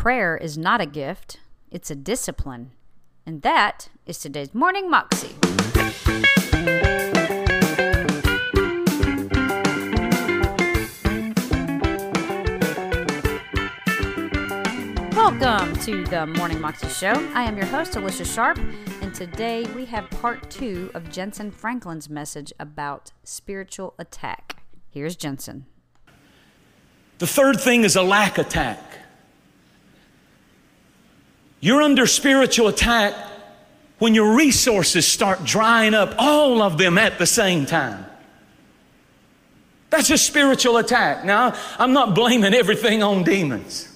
prayer is not a gift, it's a discipline. And that is today's Morning Moxie. Welcome to the Morning Moxie Show. I am your host, Alicia Sharp, and today we have part two of Jentezen Franklin's message about spiritual attack. Here's Jentezen. The third thing is a lack attack. You're under spiritual attack when your resources start drying up, all of them at the same time. That's a spiritual attack. Now, I'm not blaming everything on demons.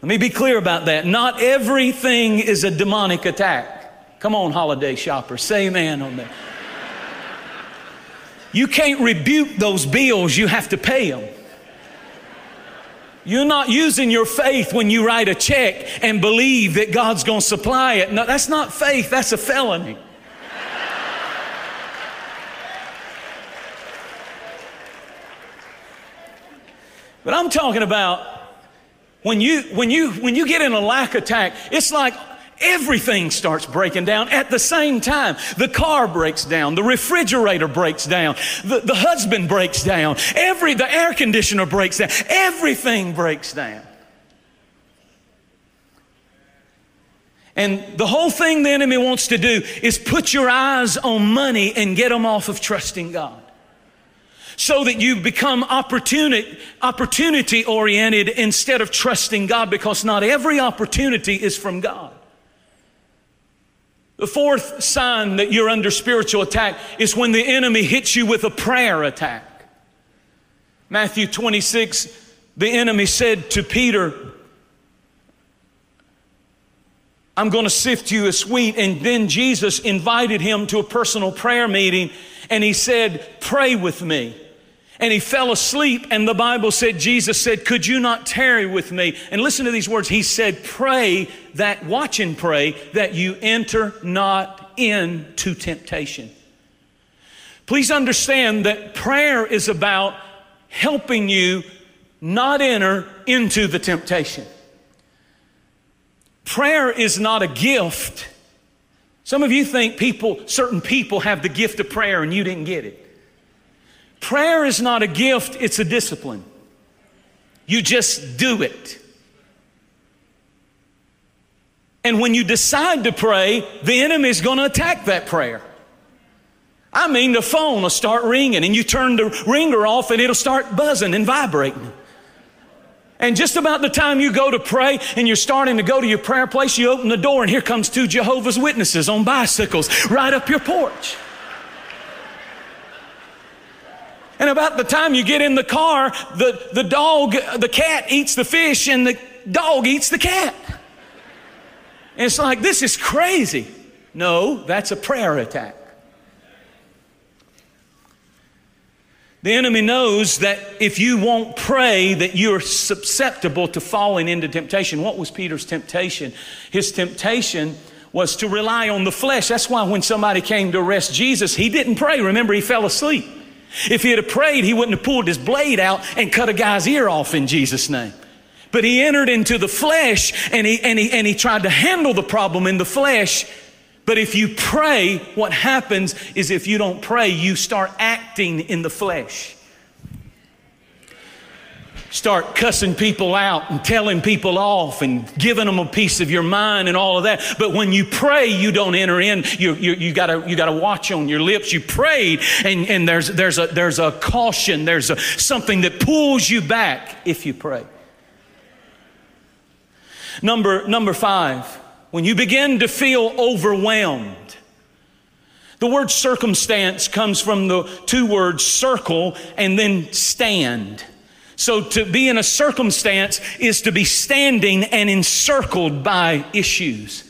Let me be clear about that. Not everything is a demonic attack. Come on, holiday shoppers, say amen on that. You can't rebuke those bills, you have to pay them. You're not using your faith when you write a check and believe that God's going to supply it. No, that's not faith, that's a felony. But I'm talking about when you when you when you get in a lack attack, it's like Everything starts breaking down at the same time. The car breaks down. The refrigerator breaks down. The, the husband breaks down. Every, the air conditioner breaks down. Everything breaks down. And the whole thing the enemy wants to do is put your eyes on money and get them off of trusting God. So that you become opportunity, opportunity oriented instead of trusting God because not every opportunity is from God. The fourth sign that you're under spiritual attack is when the enemy hits you with a prayer attack. Matthew 26, the enemy said to Peter, I'm going to sift you as wheat. And then Jesus invited him to a personal prayer meeting and he said, Pray with me and he fell asleep. And the Bible said, Jesus said, Could you not tarry with me? And listen to these words. He said, Pray that, watch and pray that you enter not into temptation. Please understand that prayer is about helping you not enter into the temptation. Prayer is not a gift. Some of you think people, certain people have the gift of prayer and you didn't get it. Prayer is not a gift, it's a discipline. You just do it. And when you decide to pray, the enemy is going to attack that prayer. I mean, the phone will start ringing and you turn the ringer off and it'll start buzzing and vibrating. And just about the time you go to pray and you're starting to go to your prayer place, you open the door and here comes two Jehovah's Witnesses on bicycles right up your porch. And about the time you get in the car, the, the dog, the cat eats the fish and the dog eats the cat. And it's like, this is crazy. No, that's a prayer attack. The enemy knows that if you won't pray, that you're susceptible to falling into temptation. What was Peter's temptation? His temptation was to rely on the flesh. That's why when somebody came to arrest Jesus, he didn't pray. Remember, he fell asleep. If he had prayed, he wouldn't have pulled his blade out and cut a guy's ear off in Jesus' name. But he entered into the flesh and he, and he, and he tried to handle the problem in the flesh. But if you pray, what happens is if you don't pray, you start acting in the flesh start cussing people out and telling people off and giving them a piece of your mind and all of that. But when you pray, you don't enter in. You, you, you gotta, you gotta watch on your lips. You prayed and, and there's, there's a, there's a caution. There's a, something that pulls you back if you pray. Number, number five, when you begin to feel overwhelmed, the word circumstance comes from the two words circle and then stand. So to be in a circumstance is to be standing and encircled by issues.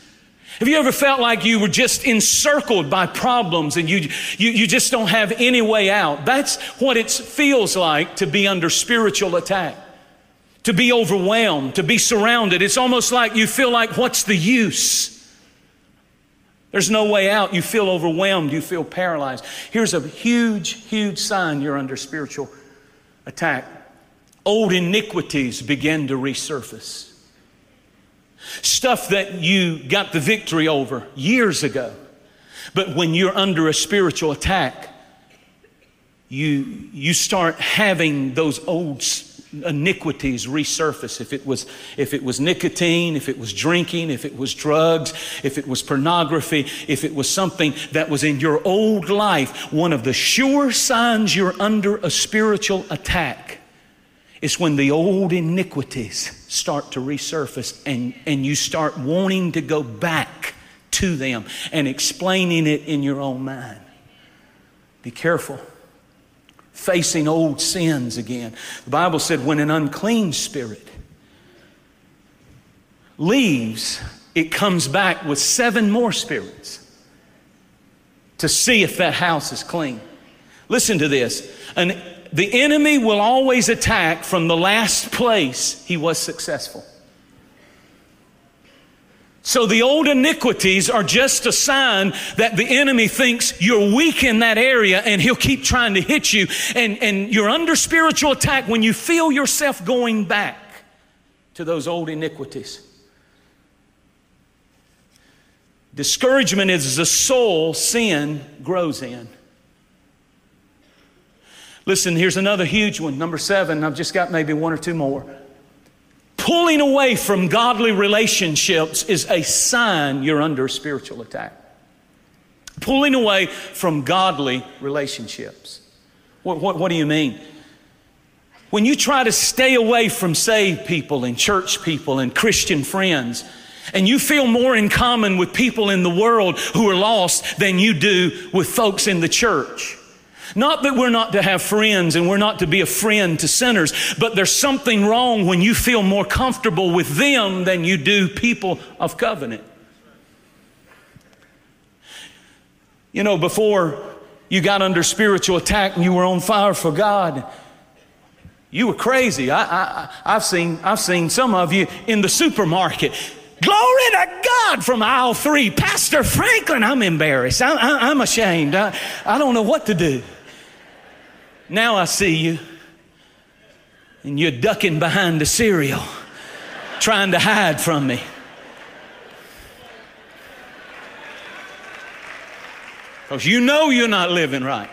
Have you ever felt like you were just encircled by problems and you, you, you just don't have any way out? That's what it feels like to be under spiritual attack, to be overwhelmed, to be surrounded. It's almost like you feel like, what's the use? There's no way out. You feel overwhelmed. You feel paralyzed. Here's a huge, huge sign you're under spiritual attack old iniquities begin to resurface. stuff that you got the victory over years ago. But when you're under a spiritual attack, you, you start having those old iniquities resurface if it was if it was nicotine if it was drinking if it was drugs if it was pornography if it was something that was in your old life one of the sure signs you're under a spiritual attack is when the old iniquities start to resurface and and you start wanting to go back to them and explaining it in your own mind be careful facing old sins again. The Bible said when an unclean spirit leaves, it comes back with seven more spirits to see if that house is clean. Listen to this. An, the enemy will always attack from the last place he was successful. So the old iniquities are just a sign that the enemy thinks you're weak in that area and he'll keep trying to hit you. And, and you're under spiritual attack when you feel yourself going back to those old iniquities. Discouragement is the soul sin grows in. Listen, here's another huge one. Number seven. I've just got maybe one or two more. Pulling away from godly relationships is a sign you're under spiritual attack. Pulling away from godly relationships. What, what, what do you mean? When you try to stay away from saved people and church people and Christian friends, and you feel more in common with people in the world who are lost than you do with folks in the church. Not that we're not to have friends and we're not to be a friend to sinners, but there's something wrong when you feel more comfortable with them than you do people of covenant. You know, before you got under spiritual attack and you were on fire for God, you were crazy. I, have seen, I've seen some of you in the supermarket. Glory to God from aisle three. Pastor Franklin, I'm embarrassed. I, am ashamed. I, I don't know what to do. Now I see you, and you're ducking behind the cereal, trying to hide from me. Because you know you're not living right.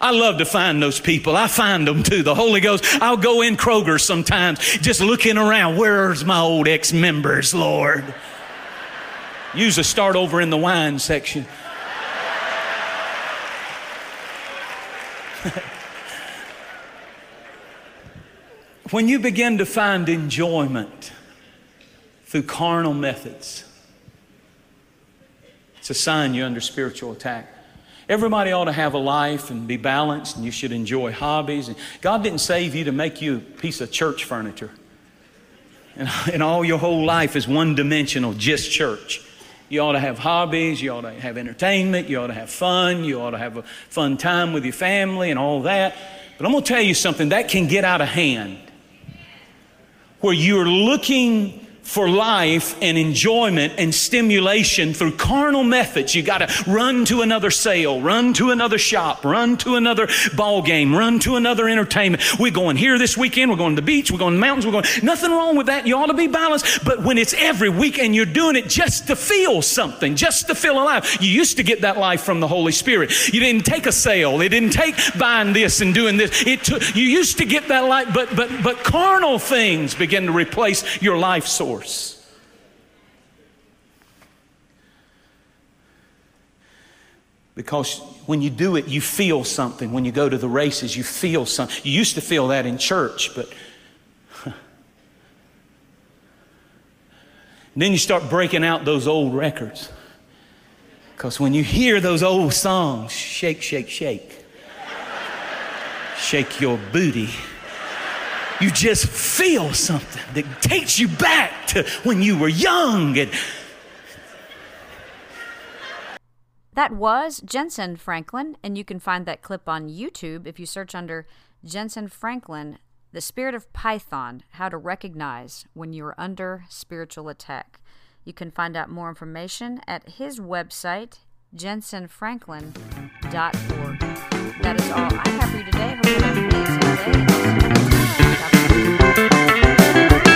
I love to find those people. I find them too. The Holy Ghost, I'll go in Kroger sometimes just looking around. Where's my old ex members, Lord? Usually start over in the wine section. when you begin to find enjoyment through carnal methods, it's a sign you're under spiritual attack. Everybody ought to have a life and be balanced, and you should enjoy hobbies. And God didn't save you to make you a piece of church furniture. And, and all your whole life is one dimensional, just church. You ought to have hobbies, you ought to have entertainment, you ought to have fun, you ought to have a fun time with your family and all that. But I'm going to tell you something that can get out of hand. Where you're looking for life and enjoyment and stimulation through carnal methods. You got to run to another sale, run to another shop, run to another ball game, run to another entertainment. We're going here this weekend. We're going to the beach. We're going to the mountains. We're going. Nothing wrong with that. You ought to be balanced. But when it's every week and you're doing it just to feel something, just to feel alive, you used to get that life from the Holy Spirit. You didn't take a sale. It didn't take buying this and doing this. It took, you used to get that life, but but but carnal things begin to replace your life source force. Because when you do it, you feel something. When you go to the races, you feel something. You used to feel that in church, but then you start breaking out those old records. Because when you hear those old songs, shake, shake, shake, shake your booty you just feel something that takes you back to when you were young and that was Jentezen Franklin, and you can find that clip on YouTube if you search under Jentezen Franklin, The Spirit of Python How to Recognize When You Are Under Spiritual Attack. You can find out more information at his website, jentezenfranklin.org. That is all I have for you today. Hope you have an amazing day.